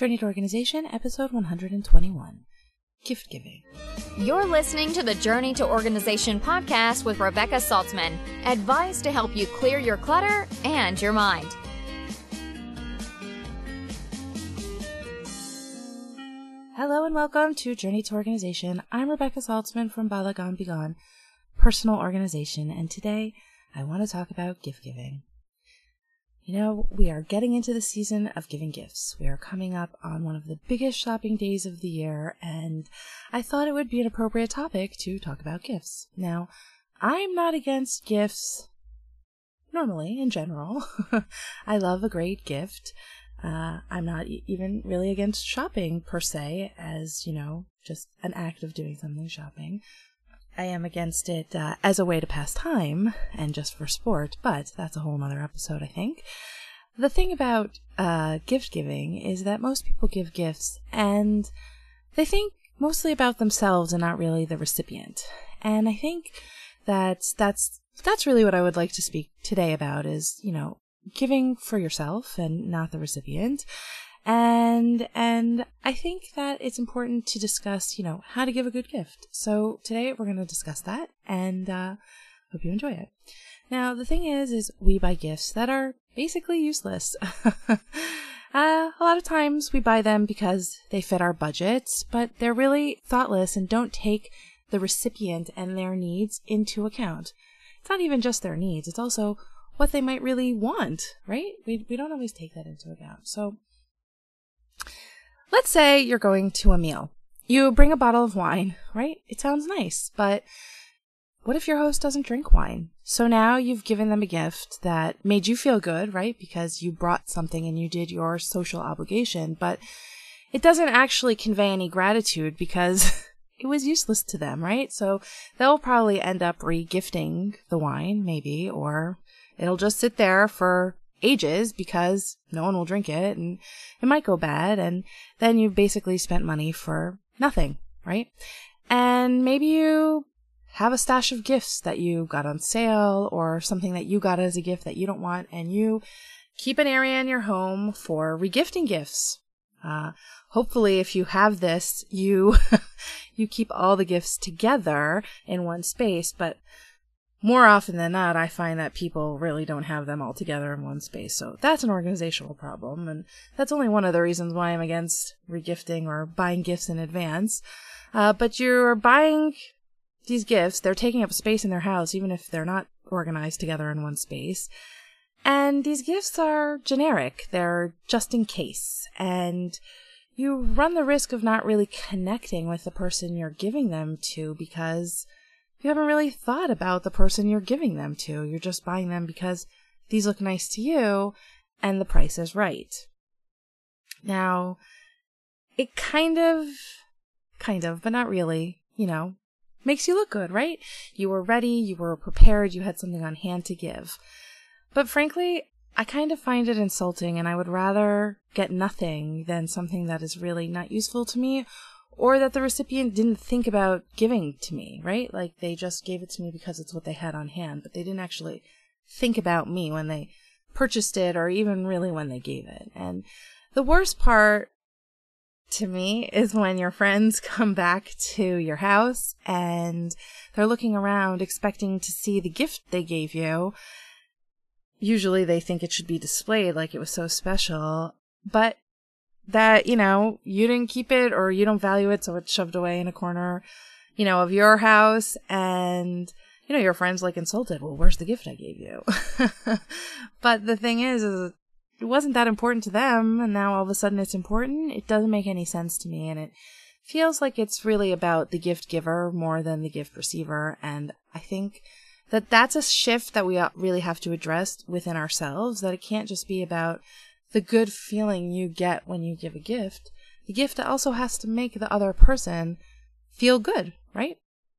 Journey to Organization, episode 121 Gift Giving. You're listening to the Journey to Organization podcast with Rebecca Saltzman. Advice to help you clear your clutter and your mind. Hello and welcome to Journey to Organization. I'm Rebecca Saltzman from Balagan Begone, personal organization, and today I want to talk about gift giving. You know, we are getting into the season of giving gifts. We are coming up on one of the biggest shopping days of the year, and I thought it would be an appropriate topic to talk about gifts. Now, I'm not against gifts normally in general. I love a great gift. Uh, I'm not e- even really against shopping per se, as, you know, just an act of doing something shopping. I am against it uh, as a way to pass time and just for sport, but that's a whole other episode, I think. The thing about uh, gift giving is that most people give gifts and they think mostly about themselves and not really the recipient. And I think that that's that's really what I would like to speak today about is, you know, giving for yourself and not the recipient and and I think that it's important to discuss, you know, how to give a good gift. So today we're going to discuss that, and uh, hope you enjoy it. Now the thing is, is we buy gifts that are basically useless. uh, a lot of times we buy them because they fit our budgets, but they're really thoughtless and don't take the recipient and their needs into account. It's not even just their needs; it's also what they might really want, right? We we don't always take that into account. So Let's say you're going to a meal. You bring a bottle of wine, right? It sounds nice, but what if your host doesn't drink wine? So now you've given them a gift that made you feel good, right? Because you brought something and you did your social obligation, but it doesn't actually convey any gratitude because it was useless to them, right? So they'll probably end up re-gifting the wine, maybe, or it'll just sit there for ages because no one will drink it and it might go bad and then you've basically spent money for nothing, right? And maybe you have a stash of gifts that you got on sale or something that you got as a gift that you don't want and you keep an area in your home for regifting gifts. Uh, hopefully if you have this, you, you keep all the gifts together in one space, but more often than not, I find that people really don't have them all together in one space. So that's an organizational problem. And that's only one of the reasons why I'm against regifting or buying gifts in advance. Uh, but you're buying these gifts, they're taking up space in their house, even if they're not organized together in one space. And these gifts are generic. They're just in case. And you run the risk of not really connecting with the person you're giving them to because you haven't really thought about the person you're giving them to. You're just buying them because these look nice to you and the price is right. Now, it kind of, kind of, but not really, you know, makes you look good, right? You were ready, you were prepared, you had something on hand to give. But frankly, I kind of find it insulting and I would rather get nothing than something that is really not useful to me or that the recipient didn't think about giving to me, right? Like they just gave it to me because it's what they had on hand, but they didn't actually think about me when they purchased it or even really when they gave it. And the worst part to me is when your friends come back to your house and they're looking around expecting to see the gift they gave you. Usually they think it should be displayed like it was so special, but that, you know, you didn't keep it or you don't value it, so it's shoved away in a corner, you know, of your house and you know, your friends like insulted, well, where's the gift I gave you? but the thing is, is it wasn't that important to them and now all of a sudden it's important. It doesn't make any sense to me and it feels like it's really about the gift giver more than the gift receiver and I think that that's a shift that we really have to address within ourselves that it can't just be about the good feeling you get when you give a gift, the gift also has to make the other person feel good, right?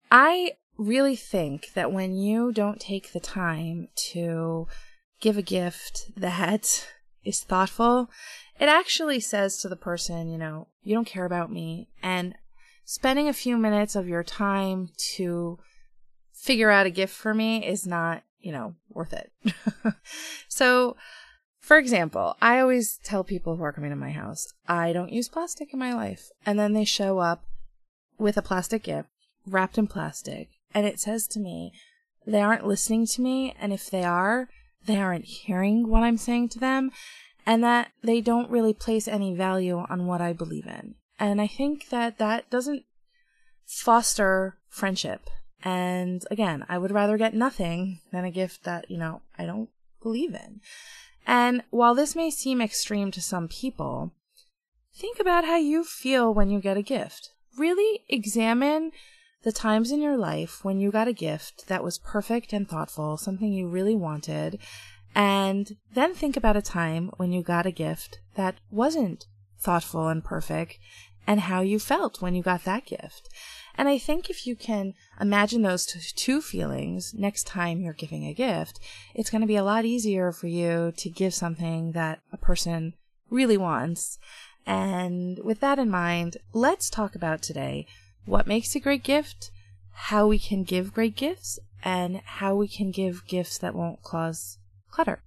I really think that when you don't take the time to give a gift that is thoughtful, it actually says to the person, you know, you don't care about me. And spending a few minutes of your time to figure out a gift for me is not, you know, worth it. so For example, I always tell people who are coming to my house, I don't use plastic in my life. And then they show up with a plastic gift wrapped in plastic. And it says to me, they aren't listening to me. And if they are, they aren't hearing what I'm saying to them. And that they don't really place any value on what I believe in. And I think that that doesn't foster friendship. And again, I would rather get nothing than a gift that, you know, I don't believe in. And while this may seem extreme to some people, think about how you feel when you get a gift. Really examine the times in your life when you got a gift that was perfect and thoughtful, something you really wanted, and then think about a time when you got a gift that wasn't thoughtful and perfect and how you felt when you got that gift. And I think if you can imagine those two feelings next time you're giving a gift, it's going to be a lot easier for you to give something that a person really wants. And with that in mind, let's talk about today what makes a great gift, how we can give great gifts, and how we can give gifts that won't cause clutter.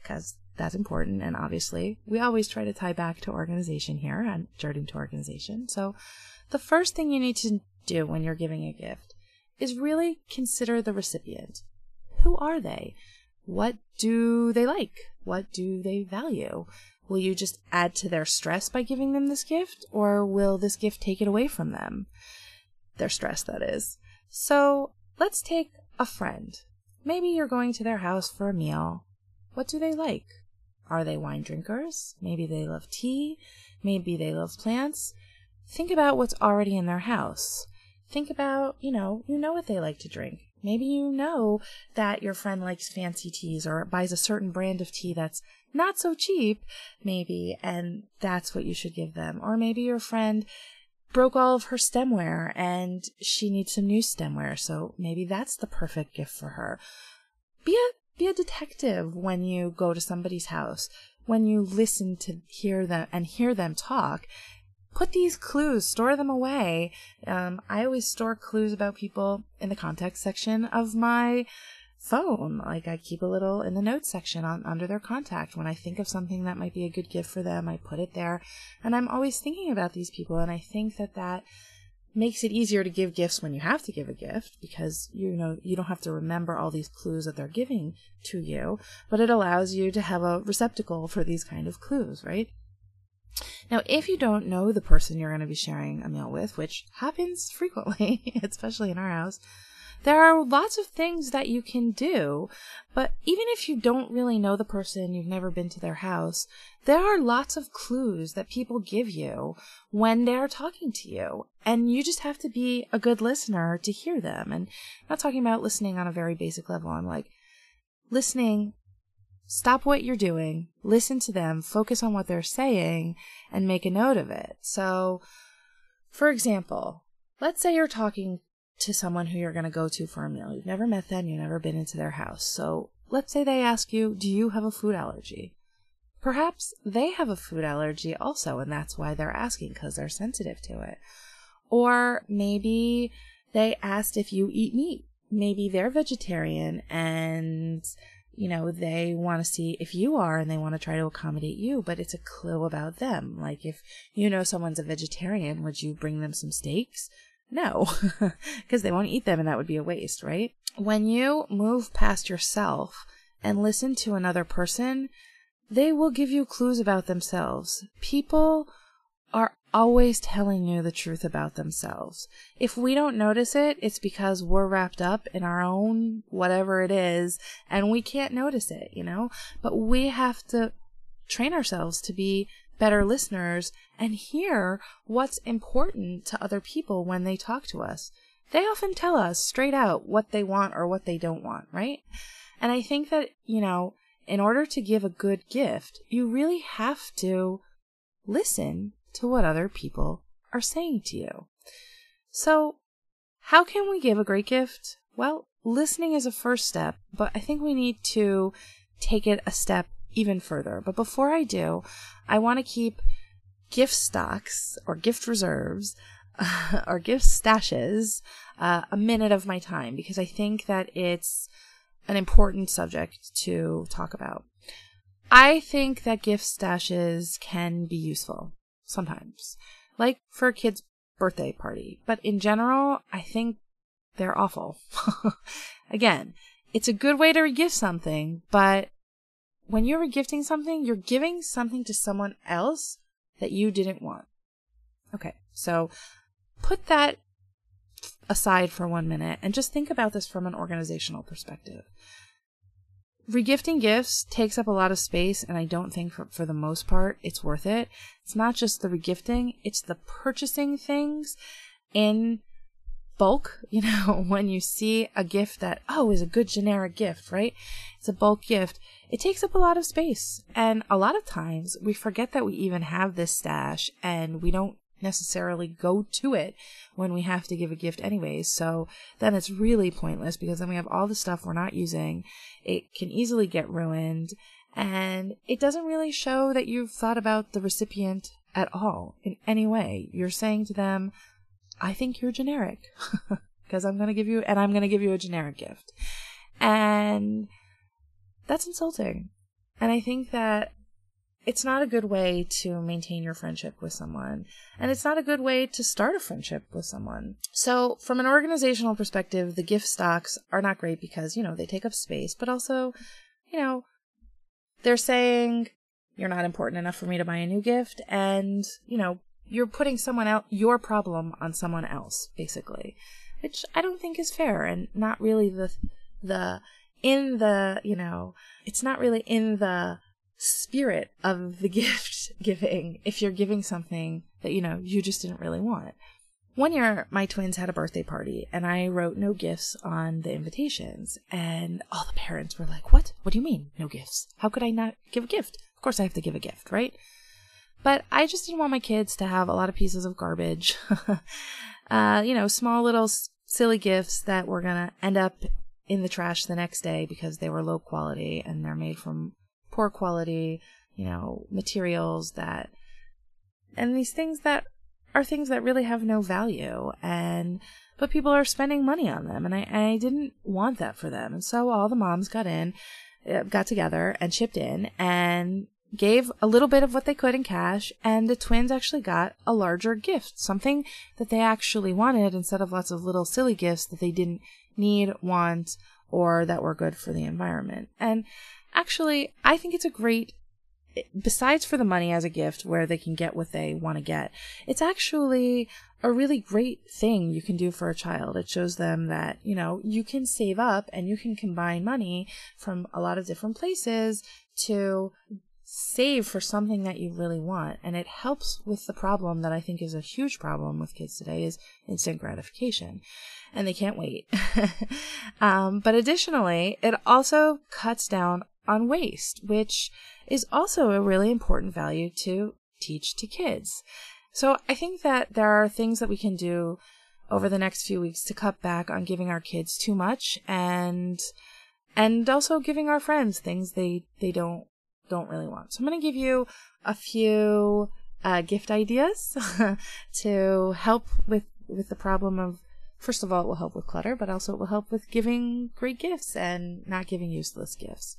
Because that's important. And obviously, we always try to tie back to organization here and Journey to Organization. So, the first thing you need to do when you're giving a gift is really consider the recipient. Who are they? What do they like? What do they value? Will you just add to their stress by giving them this gift, or will this gift take it away from them? Their stress, that is. So let's take a friend. Maybe you're going to their house for a meal. What do they like? Are they wine drinkers? Maybe they love tea. Maybe they love plants. Think about what's already in their house think about, you know, you know what they like to drink. Maybe you know that your friend likes fancy teas or buys a certain brand of tea that's not so cheap, maybe, and that's what you should give them. Or maybe your friend broke all of her stemware and she needs some new stemware, so maybe that's the perfect gift for her. Be a be a detective when you go to somebody's house, when you listen to hear them and hear them talk put these clues, store them away. Um, I always store clues about people in the context section of my phone. Like I keep a little in the notes section on under their contact. When I think of something that might be a good gift for them, I put it there. And I'm always thinking about these people. And I think that that makes it easier to give gifts when you have to give a gift because you know you don't have to remember all these clues that they're giving to you but it allows you to have a receptacle for these kind of clues right now, if you don't know the person you're going to be sharing a meal with, which happens frequently, especially in our house, there are lots of things that you can do. But even if you don't really know the person, you've never been to their house, there are lots of clues that people give you when they're talking to you. And you just have to be a good listener to hear them. And I'm not talking about listening on a very basic level. I'm like listening stop what you're doing, listen to them, focus on what they're saying, and make a note of it. So, for example, let's say you're talking to someone who you're going to go to for a meal. You've never met them, you've never been into their house. So, let's say they ask you, Do you have a food allergy? Perhaps they have a food allergy also, and that's why they're asking because they're sensitive to it. Or maybe they asked if you eat meat. Maybe they're vegetarian and you know, they want to see if you are and they want to try to accommodate you, but it's a clue about them. Like if you know someone's a vegetarian, would you bring them some steaks? No, because they won't eat them and that would be a waste, right? When you move past yourself and listen to another person, they will give you clues about themselves. People are always telling you the truth about themselves. If we don't notice it, it's because we're wrapped up in our own whatever it is and we can't notice it, you know? But we have to train ourselves to be better listeners and hear what's important to other people when they talk to us. They often tell us straight out what they want or what they don't want, right? And I think that, you know, in order to give a good gift, you really have to listen to what other people are saying to you. So, how can we give a great gift? Well, listening is a first step, but I think we need to take it a step even further. But before I do, I want to keep gift stocks or gift reserves or gift stashes uh, a minute of my time because I think that it's an important subject to talk about. I think that gift stashes can be useful sometimes, like for a kid's birthday party. But in general, I think they're awful. Again, it's a good way to regift something, but when you're regifting something, you're giving something to someone else that you didn't want. Okay, so put that aside for one minute and just think about this from an organizational perspective. Regifting gifts takes up a lot of space, and I don't think for, for the most part it's worth it. It's not just the regifting, it's the purchasing things in bulk. You know, when you see a gift that, oh, is a good generic gift, right? It's a bulk gift. It takes up a lot of space. And a lot of times we forget that we even have this stash and we don't necessarily go to it when we have to give a gift anyways. So then it's really pointless because then we have all the stuff we're not using. It can easily get ruined and it doesn't really show that you've thought about the recipient at all in any way. You're saying to them, I think you're generic because I'm going to give you, and I'm going to give you a generic gift. And that's insulting. And I think that it's not a good way to maintain your friendship with someone. And it's not a good way to start a friendship with someone. So, from an organizational perspective, the gift stocks are not great because, you know, they take up space, but also, you know, they're saying, you're not important enough for me to buy a new gift. And, you know, you're putting someone else, your problem on someone else, basically, which I don't think is fair and not really the, the, in the, you know, it's not really in the spirit of the gift giving if you're giving something that, you know, you just didn't really want. One year, my twins had a birthday party, and I wrote no gifts on the invitations. And all the parents were like, What? What do you mean, no gifts? How could I not give a gift? Of course, I have to give a gift, right? But I just didn't want my kids to have a lot of pieces of garbage. uh, you know, small little silly gifts that were going to end up in the trash the next day because they were low quality and they're made from poor quality, you know, materials that, and these things that are things that really have no value and, but people are spending money on them and I, I didn't want that for them. And so all the moms got in, uh, got together and chipped in and gave a little bit of what they could in cash, and the twins actually got a larger gift, something that they actually wanted instead of lots of little silly gifts that they didn't need, want, or that were good for the environment. And actually, I think it's a great besides for the money as a gift where they can get what they want to get, it's actually a really great thing you can do for a child. It shows them that, you know, you can save up and you can combine money from a lot of different places to save for something that you really want. And it helps with the problem that I think is a huge problem with kids today is instant gratification. And they can't wait. um, but additionally, it also cuts down on waste, which is also a really important value to teach to kids. So I think that there are things that we can do over the next few weeks to cut back on giving our kids too much and and also giving our friends things they they don't don't really want. So I'm going to give you a few uh, gift ideas to help with with the problem of first of all it will help with clutter but also it will help with giving great gifts and not giving useless gifts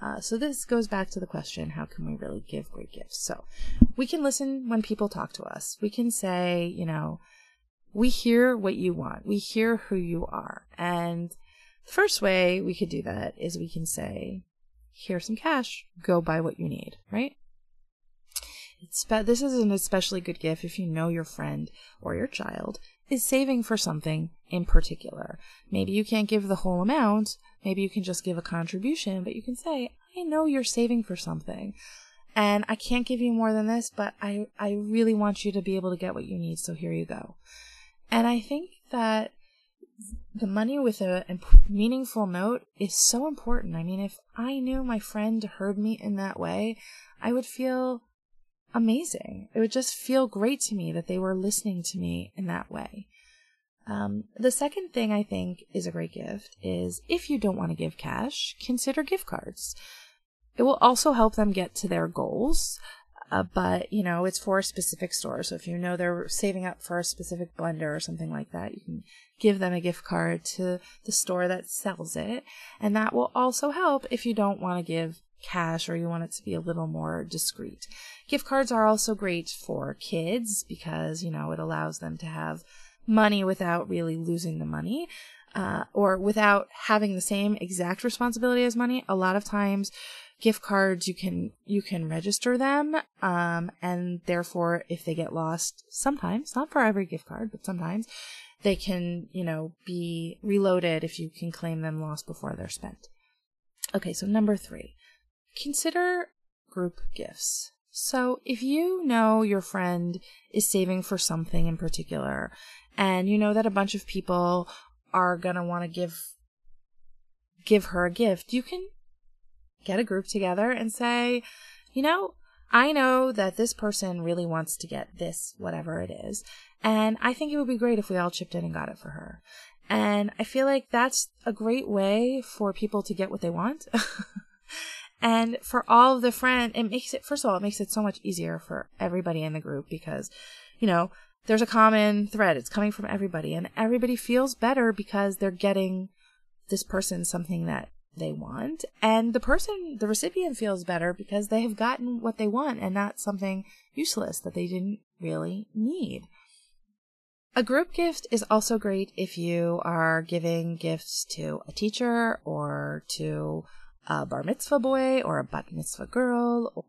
uh, so this goes back to the question how can we really give great gifts? So we can listen when people talk to us. We can say you know we hear what you want. We hear who you are. And the first way we could do that is we can say here's some cash, go buy what you need, right? It's this is an especially good gift if you know your friend or your child is saving for something in particular. Maybe you can't give the whole amount, maybe you can just give a contribution, but you can say, I know you're saving for something. And I can't give you more than this, but I, I really want you to be able to get what you need, so here you go. And I think that the money with a meaningful note is so important. I mean, if I knew my friend heard me in that way, I would feel amazing. It would just feel great to me that they were listening to me in that way. Um, the second thing I think is a great gift is if you don't want to give cash, consider gift cards. It will also help them get to their goals. Uh, but you know it's for a specific store so if you know they're saving up for a specific blender or something like that you can give them a gift card to the store that sells it and that will also help if you don't want to give cash or you want it to be a little more discreet. Gift cards are also great for kids because, you know, it allows them to have money without really losing the money. Uh, or without having the same exact responsibility as money. A lot of times, gift cards you can you can register them, um, and therefore, if they get lost, sometimes not for every gift card, but sometimes they can you know be reloaded if you can claim them lost before they're spent. Okay, so number three, consider group gifts. So if you know your friend is saving for something in particular, and you know that a bunch of people are gonna want to give give her a gift, you can get a group together and say, you know, I know that this person really wants to get this, whatever it is, and I think it would be great if we all chipped in and got it for her. And I feel like that's a great way for people to get what they want. and for all of the friend, it makes it, first of all, it makes it so much easier for everybody in the group because, you know, there's a common thread. It's coming from everybody and everybody feels better because they're getting this person something that they want. And the person, the recipient feels better because they have gotten what they want and not something useless that they didn't really need. A group gift is also great if you are giving gifts to a teacher or to a bar mitzvah boy or a bat mitzvah girl or,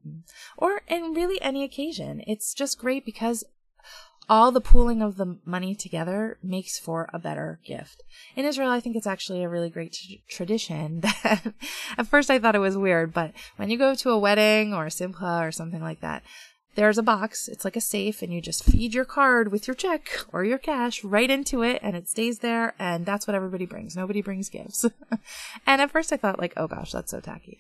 or in really any occasion. It's just great because all the pooling of the money together makes for a better gift. In Israel, I think it's actually a really great t- tradition that at first I thought it was weird, but when you go to a wedding or a simcha or something like that, there's a box. It's like a safe and you just feed your card with your check or your cash right into it and it stays there. And that's what everybody brings. Nobody brings gifts. and at first I thought like, oh gosh, that's so tacky.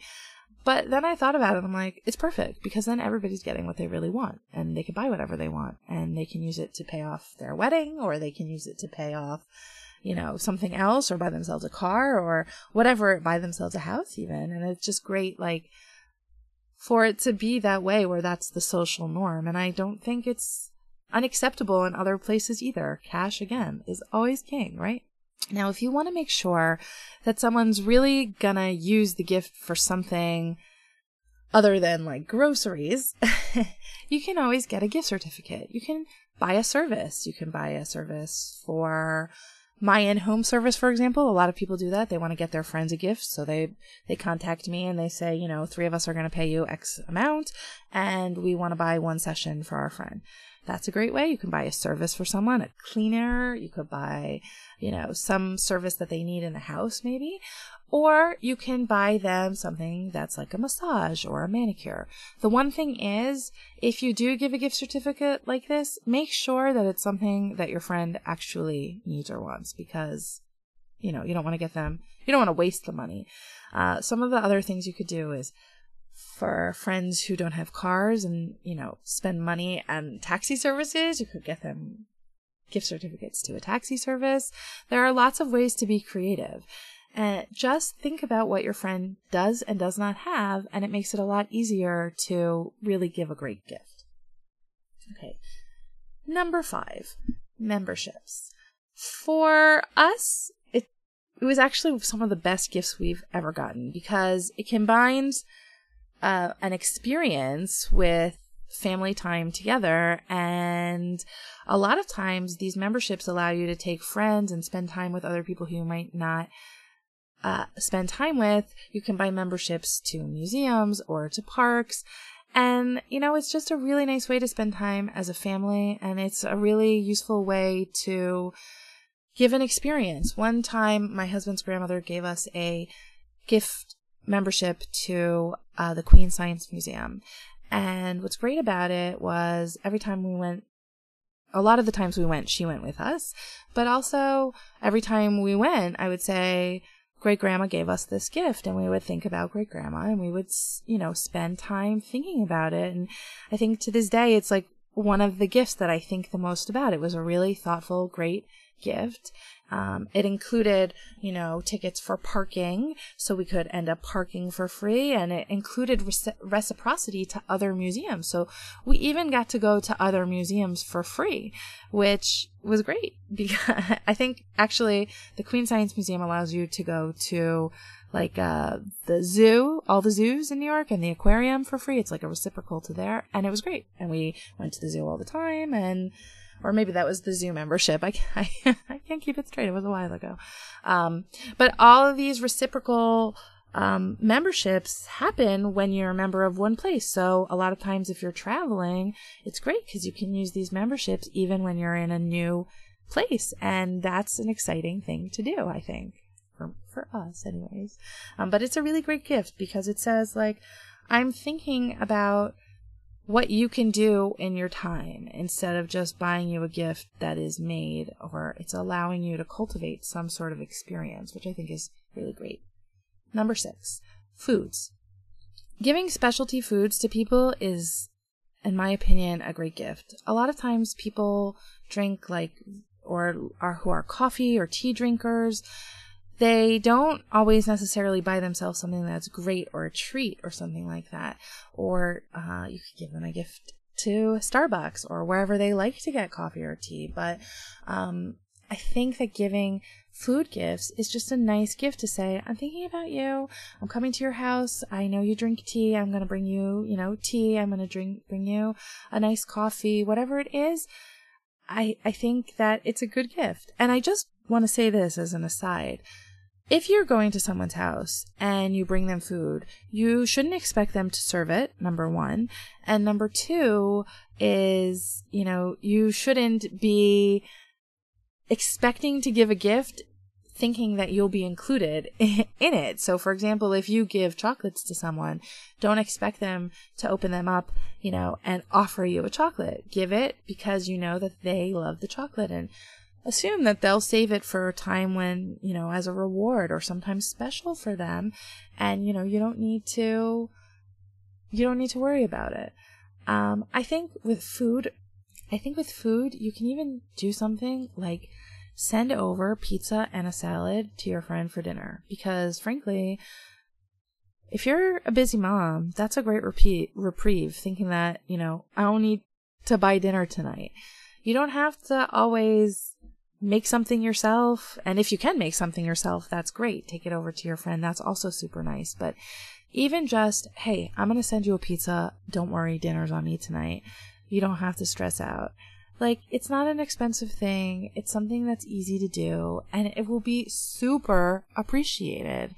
But then I thought about it. I'm like, it's perfect because then everybody's getting what they really want and they can buy whatever they want and they can use it to pay off their wedding or they can use it to pay off, you know, something else or buy themselves a car or whatever, buy themselves a house even. And it's just great, like, for it to be that way where that's the social norm. And I don't think it's unacceptable in other places either. Cash again is always king, right? Now, if you want to make sure that someone's really gonna use the gift for something other than like groceries, you can always get a gift certificate. You can buy a service. You can buy a service for my in-home service, for example. A lot of people do that. They want to get their friends a gift, so they they contact me and they say, you know, three of us are going to pay you X amount, and we want to buy one session for our friend. That's a great way. You can buy a service for someone, a cleaner. You could buy, you know, some service that they need in the house, maybe. Or you can buy them something that's like a massage or a manicure. The one thing is, if you do give a gift certificate like this, make sure that it's something that your friend actually needs or wants because, you know, you don't want to get them, you don't want to waste the money. Uh, some of the other things you could do is for friends who don't have cars and, you know, spend money on taxi services. You could get them gift certificates to a taxi service. There are lots of ways to be creative. And just think about what your friend does and does not have, and it makes it a lot easier to really give a great gift. Okay. Number five, memberships. For us, it, it was actually some of the best gifts we've ever gotten because it combines uh, an experience with family time together. And a lot of times these memberships allow you to take friends and spend time with other people who you might not uh, spend time with. You can buy memberships to museums or to parks. And, you know, it's just a really nice way to spend time as a family. And it's a really useful way to give an experience. One time, my husband's grandmother gave us a gift membership to uh, the Queens Science Museum. And what's great about it was every time we went, a lot of the times we went, she went with us. But also, every time we went, I would say, great grandma gave us this gift and we would think about great grandma and we would you know spend time thinking about it and i think to this day it's like one of the gifts that i think the most about. It was a really thoughtful great gift. Um, it included, you know, tickets for parking, so we could end up parking for free, and it included reci- reciprocity to other museums. So we even got to go to other museums for free, which was great because I think actually the Queens Science Museum allows you to go to like uh, the zoo, all the zoos in New York, and the aquarium for free. It's like a reciprocal to there, and it was great. And we went to the zoo all the time, and or maybe that was the zoo membership. I, I, I can't keep it straight. It was a while ago. Um, but all of these reciprocal um, memberships happen when you're a member of one place. So a lot of times, if you're traveling, it's great because you can use these memberships even when you're in a new place, and that's an exciting thing to do. I think for for us, anyways. Um, but it's a really great gift because it says like I'm thinking about what you can do in your time instead of just buying you a gift that is made or it's allowing you to cultivate some sort of experience, which I think is really great. Number six, foods. Giving specialty foods to people is, in my opinion, a great gift. A lot of times people drink like, or are who are coffee or tea drinkers they don't always necessarily buy themselves something that's great or a treat or something like that. Or uh, you could give them a gift to Starbucks or wherever they like to get coffee or tea. But um, I think that giving food gifts is just a nice gift to say, I'm thinking about you. I'm coming to your house. I know you drink tea. I'm going to bring you, you know, tea. I'm going to drink, bring you a nice coffee, whatever it is. I, I think that it's a good gift. And I just want to say this as an aside if you're going to someone's house and you bring them food, you shouldn't expect them to serve it, number one. And number two is, you know, you shouldn't be expecting to give a gift thinking that you'll be included in it. So, for example, if you give chocolates to someone, don't expect them to open them up, you know, and offer you a chocolate. Give it because you know that they love the chocolate and assume that they'll save it for a time when, you know, as a reward or sometimes special for them. And, you know, you don't need to, you don't need to worry about it. Um, I think with food, I think with food, you can even do something like send over pizza and a salad to your friend for dinner. Because frankly, if you're a busy mom, that's a great repeat, reprieve thinking that, you know, I don't need to buy dinner tonight. You don't have to always make something yourself. And if you can make something yourself, that's great. Take it over to your friend. That's also super nice. But even just, hey, I'm going to send you a pizza. Don't worry, dinner's on me tonight. You don't have to stress out. Like, it's not an expensive thing. It's something that's easy to do and it will be super appreciated.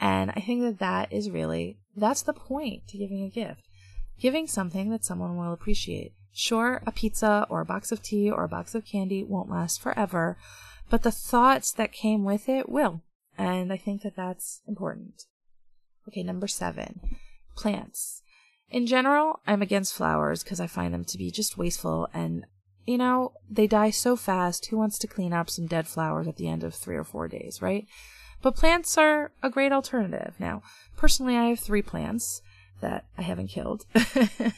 And I think that that is really, that's the point to giving a gift. Giving something that someone will appreciate. Sure, a pizza or a box of tea or a box of candy won't last forever, but the thoughts that came with it will. And I think that that's important. Okay, number seven plants. In general, I'm against flowers because I find them to be just wasteful and, you know, they die so fast. Who wants to clean up some dead flowers at the end of three or four days, right? But plants are a great alternative. Now, personally, I have three plants that I haven't killed.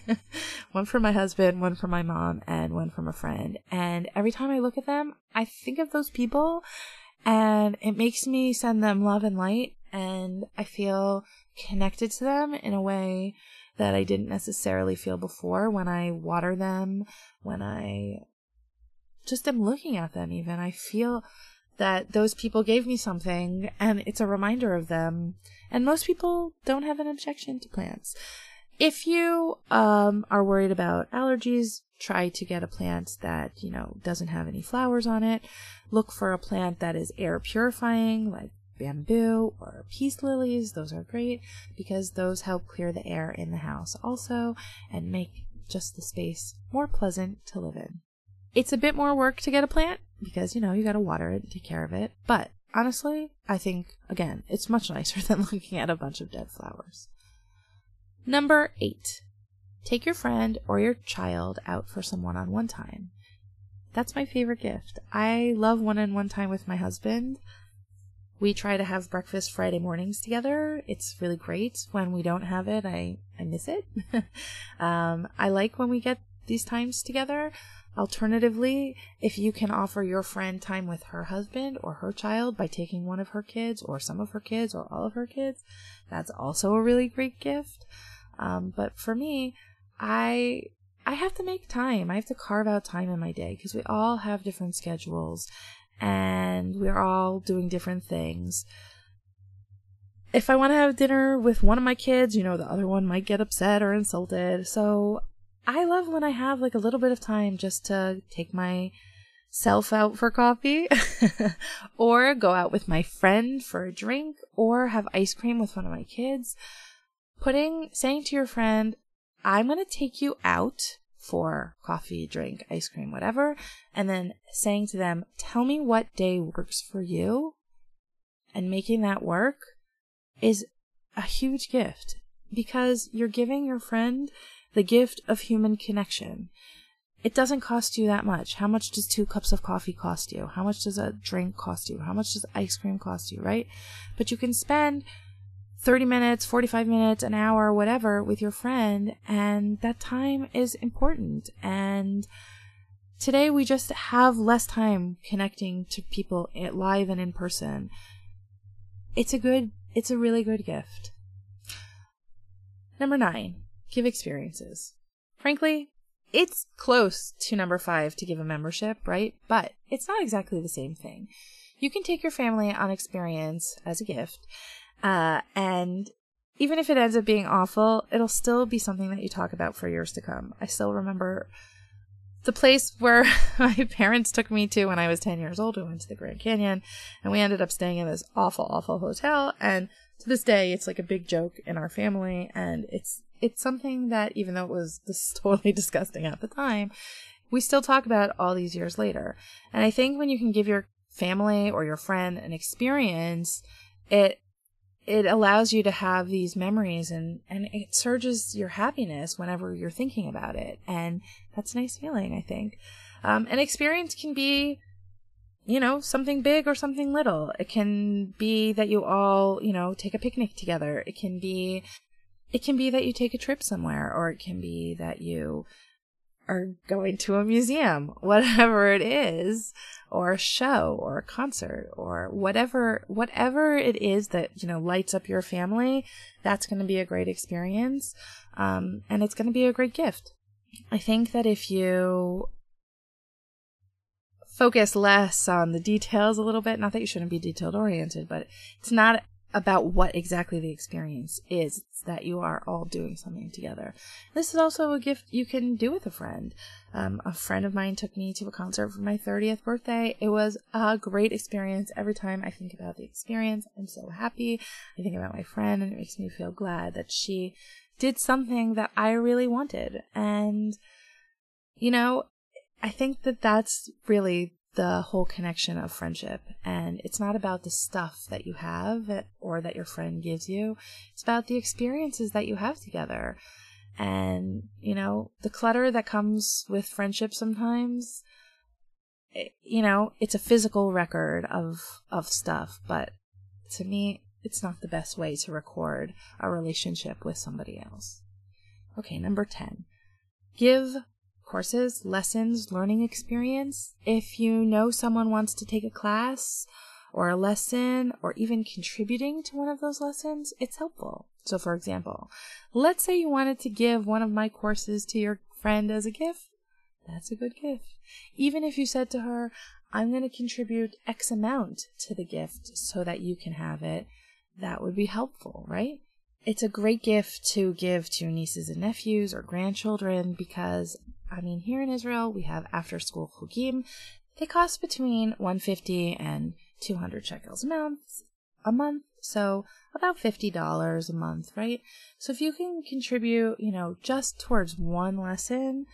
one for my husband, one for my mom, and one from a friend. And every time I look at them, I think of those people and it makes me send them love and light. And I feel connected to them in a way that I didn't necessarily feel before when I water them, when I just am looking at them, even. I feel that those people gave me something and it's a reminder of them. And most people don't have an objection to plants. If you um, are worried about allergies, try to get a plant that, you know, doesn't have any flowers on it. Look for a plant that is air purifying, like bamboo or peace lilies. Those are great because those help clear the air in the house also and make just the space more pleasant to live in. It's a bit more work to get a plant because, you know, you gotta water it and take care of it. But honestly, I think, again, it's much nicer than looking at a bunch of dead flowers. Number eight, take your friend or your child out for some one on one time. That's my favorite gift. I love one on one time with my husband. We try to have breakfast Friday mornings together. It's really great. When we don't have it, I, I miss it. um, I like when we get these times together. Alternatively, if you can offer your friend time with her husband or her child by taking one of her kids or some of her kids or all of her kids, that's also a really great gift. Um, but for me, I I have to make time. I have to carve out time in my day because we all have different schedules and we're all doing different things. If I want to have dinner with one of my kids, you know, the other one might get upset or insulted. So I love when I have like a little bit of time just to take myself out for coffee or go out with my friend for a drink or have ice cream with one of my kids. Putting, saying to your friend, I'm going to take you out for coffee, drink, ice cream, whatever, and then saying to them, tell me what day works for you and making that work is a huge gift because you're giving your friend the gift of human connection. It doesn't cost you that much. How much does two cups of coffee cost you? How much does a drink cost you? How much does ice cream cost you, right? But you can spend 30 minutes, 45 minutes, an hour, whatever with your friend, and that time is important. And today we just have less time connecting to people live and in person. It's a good, it's a really good gift. Number nine, give experiences. Frankly, it's close to number five to give a membership, right? But it's not exactly the same thing. You can take your family on experience as a gift, uh, and even if it ends up being awful, it'll still be something that you talk about for years to come. I still remember the place where my parents took me to when I was 10 years old. We went to the Grand Canyon and we ended up staying in this awful, awful hotel. And to this day, it's like a big joke in our family. And it's it's something that even though it was this totally disgusting at the time, we still talk about all these years later. And I think when you can give your family or your friend an experience, it it allows you to have these memories and and it surges your happiness whenever you're thinking about it. And that's a nice feeling i think. Um, an experience can be you know something big or something little. It can be that you all you know take a picnic together. It can be it can be that you take a trip somewhere, or it can be that you are going to a museum, whatever it is, or a show or a concert or whatever whatever it is that you know lights up your family, that's going to be a great experience, um, and it's going to be a great gift. I think that if you focus less on the details a little bit, not that you shouldn't be detailed oriented, but it's not about what exactly the experience is. It's that you are all doing something together. This is also a gift you can do with a friend. Um, a friend of mine took me to a concert for my 30th birthday. It was a great experience. Every time I think about the experience, I'm so happy. I think about my friend and it makes me feel glad that she did something that I really wanted. And, you know, I think that that's really the whole connection of friendship. And it's not about the stuff that you have or that your friend gives you, it's about the experiences that you have together. And, you know, the clutter that comes with friendship sometimes, you know, it's a physical record of, of stuff, but to me, it's not the best way to record a relationship with somebody else. Okay, number 10. Give courses, lessons, learning experience. If you know someone wants to take a class or a lesson or even contributing to one of those lessons, it's helpful. So, for example, let's say you wanted to give one of my courses to your friend as a gift. That's a good gift. Even if you said to her, I'm going to contribute X amount to the gift so that you can have it, that would be helpful, right? It's a great gift to give to nieces and nephews or grandchildren because I mean, here in Israel, we have after school chugim. They cost between 150 and 200 shekels a month, a month. So about $50 a month, right? So if you can contribute, you know, just towards one lesson,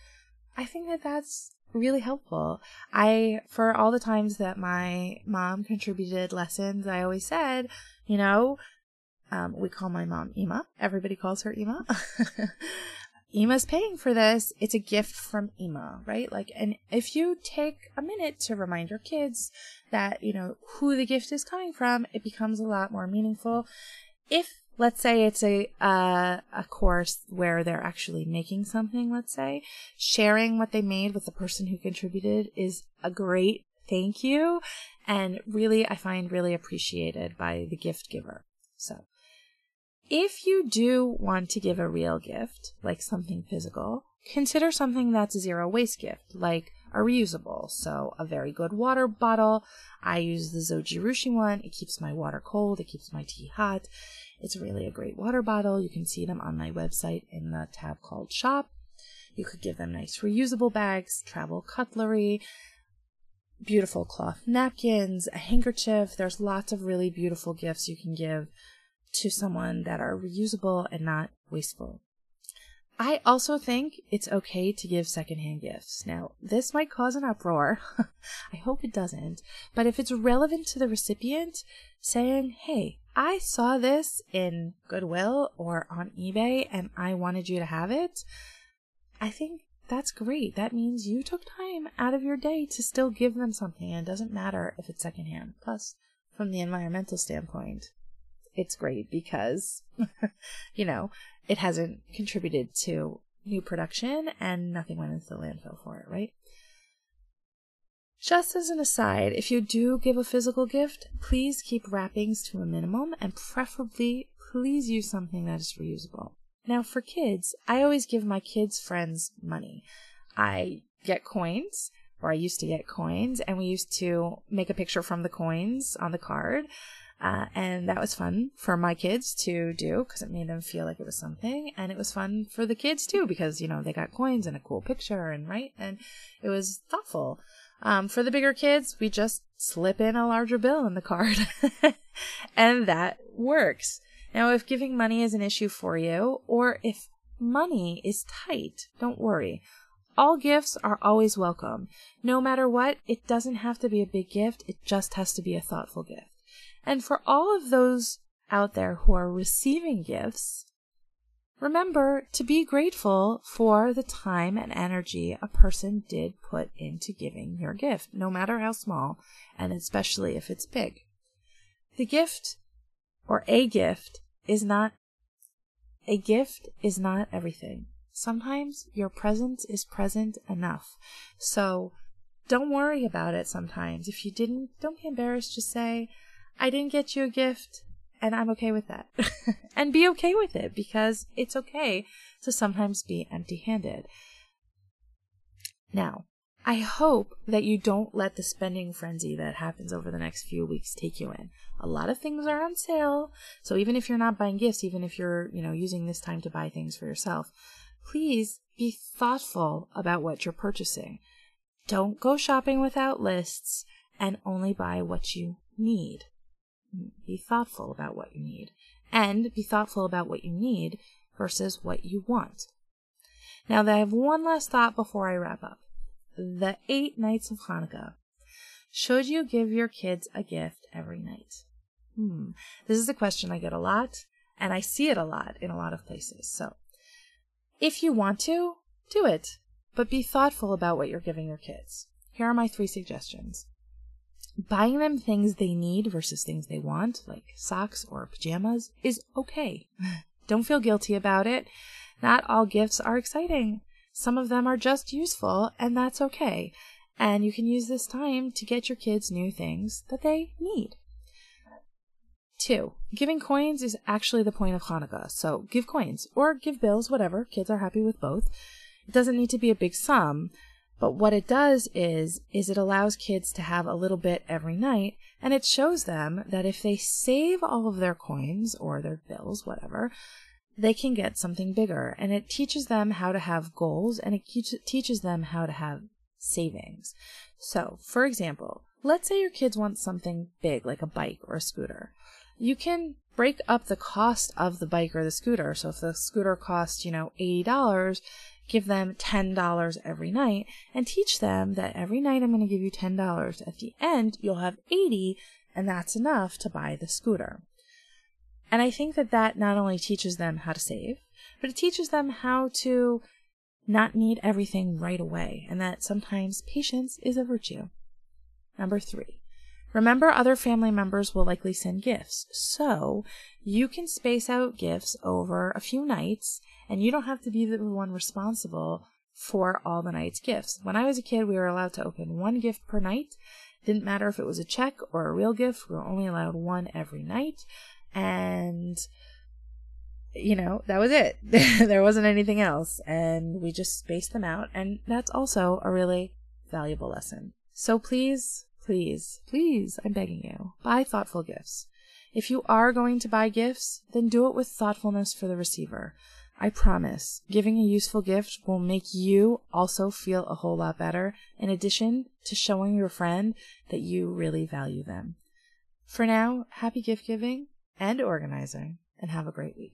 I think that that's really helpful. I, for all the times that my mom contributed lessons, I always said, you know, um, we call my mom Ima. Everybody calls her Ima. Ima's paying for this. It's a gift from Ima, right? Like, and if you take a minute to remind your kids that, you know, who the gift is coming from, it becomes a lot more meaningful. If let's say it's a uh, a course where they're actually making something let's say sharing what they made with the person who contributed is a great thank you and really i find really appreciated by the gift giver so if you do want to give a real gift like something physical consider something that's a zero waste gift like a reusable so a very good water bottle i use the zojirushi one it keeps my water cold it keeps my tea hot it's really a great water bottle. You can see them on my website in the tab called Shop. You could give them nice reusable bags, travel cutlery, beautiful cloth napkins, a handkerchief. There's lots of really beautiful gifts you can give to someone that are reusable and not wasteful. I also think it's okay to give secondhand gifts. Now, this might cause an uproar. I hope it doesn't. But if it's relevant to the recipient, saying, hey, I saw this in Goodwill or on eBay and I wanted you to have it, I think that's great. That means you took time out of your day to still give them something and it doesn't matter if it's secondhand. Plus, from the environmental standpoint, it's great because, you know, it hasn't contributed to new production and nothing went into the landfill for it, right? Just as an aside, if you do give a physical gift, please keep wrappings to a minimum and preferably please use something that is reusable. Now, for kids, I always give my kids' friends money. I get coins, or I used to get coins, and we used to make a picture from the coins on the card. Uh, and that was fun for my kids to do because it made them feel like it was something. And it was fun for the kids too because, you know, they got coins and a cool picture and right. And it was thoughtful. Um, for the bigger kids, we just slip in a larger bill in the card and that works. Now, if giving money is an issue for you or if money is tight, don't worry. All gifts are always welcome. No matter what, it doesn't have to be a big gift. It just has to be a thoughtful gift. And for all of those out there who are receiving gifts, remember to be grateful for the time and energy a person did put into giving your gift, no matter how small, and especially if it's big. The gift or a gift is not a gift is not everything. Sometimes your presence is present enough. So don't worry about it sometimes. If you didn't, don't be embarrassed. Just say, I didn't get you a gift and I'm okay with that. and be okay with it because it's okay to sometimes be empty handed. Now, I hope that you don't let the spending frenzy that happens over the next few weeks take you in. A lot of things are on sale. So even if you're not buying gifts, even if you're, you know, using this time to buy things for yourself, please be thoughtful about what you're purchasing. Don't go shopping without lists and only buy what you need. Be thoughtful about what you need and be thoughtful about what you need versus what you want. Now, I have one last thought before I wrap up. The eight nights of Hanukkah. Should you give your kids a gift every night? Hmm. This is a question I get a lot, and I see it a lot in a lot of places. So, if you want to, do it, but be thoughtful about what you're giving your kids. Here are my three suggestions buying them things they need versus things they want, like socks or pajamas, is okay. Don't feel guilty about it. Not all gifts are exciting. Some of them are just useful, and that's okay. And you can use this time to get your kids new things that they need. Two, giving coins is actually the point of Hanukkah. So give coins or give bills, whatever. Kids are happy with both. It doesn't need to be a big sum, but what it does is, is it allows kids to have a little bit every night and it shows them that if they save all of their coins or their bills, whatever, they can get something bigger. And it teaches them how to have goals and it teaches them how to have savings. So, for example, let's say your kids want something big like a bike or a scooter. You can break up the cost of the bike or the scooter. So if the scooter costs, you know, $80, give them $10 every night and teach them that every night I'm going to give you $10. At the end, you'll have 80 and that's enough to buy the scooter. And I think that that not only teaches them how to save, but it teaches them how to not need everything right away and that sometimes patience is a virtue. Number three, Remember, other family members will likely send gifts, so you can space out gifts over a few nights, and you don't have to be the one responsible for all the night's gifts. When I was a kid, we were allowed to open one gift per night. Didn't matter if it was a check or a real gift, we were only allowed one every night. And, you know, that was it. there wasn't anything else. And we just spaced them out. And that's also a really valuable lesson. So please, please, please, I'm begging you, buy thoughtful gifts. If you are going to buy gifts, then do it with thoughtfulness for the receiver. I promise, giving a useful gift will make you also feel a whole lot better, in addition to showing your friend that you really value them. For now, happy gift giving and organizing, and have a great week.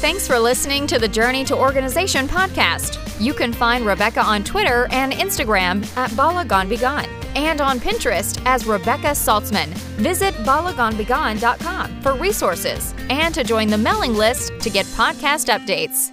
Thanks for listening to the Journey to Organization podcast. You can find Rebecca on Twitter and Instagram at Bala Gone and on Pinterest as Rebecca Saltzman. Visit balaganbegone.com for resources and to join the mailing list to get podcast updates.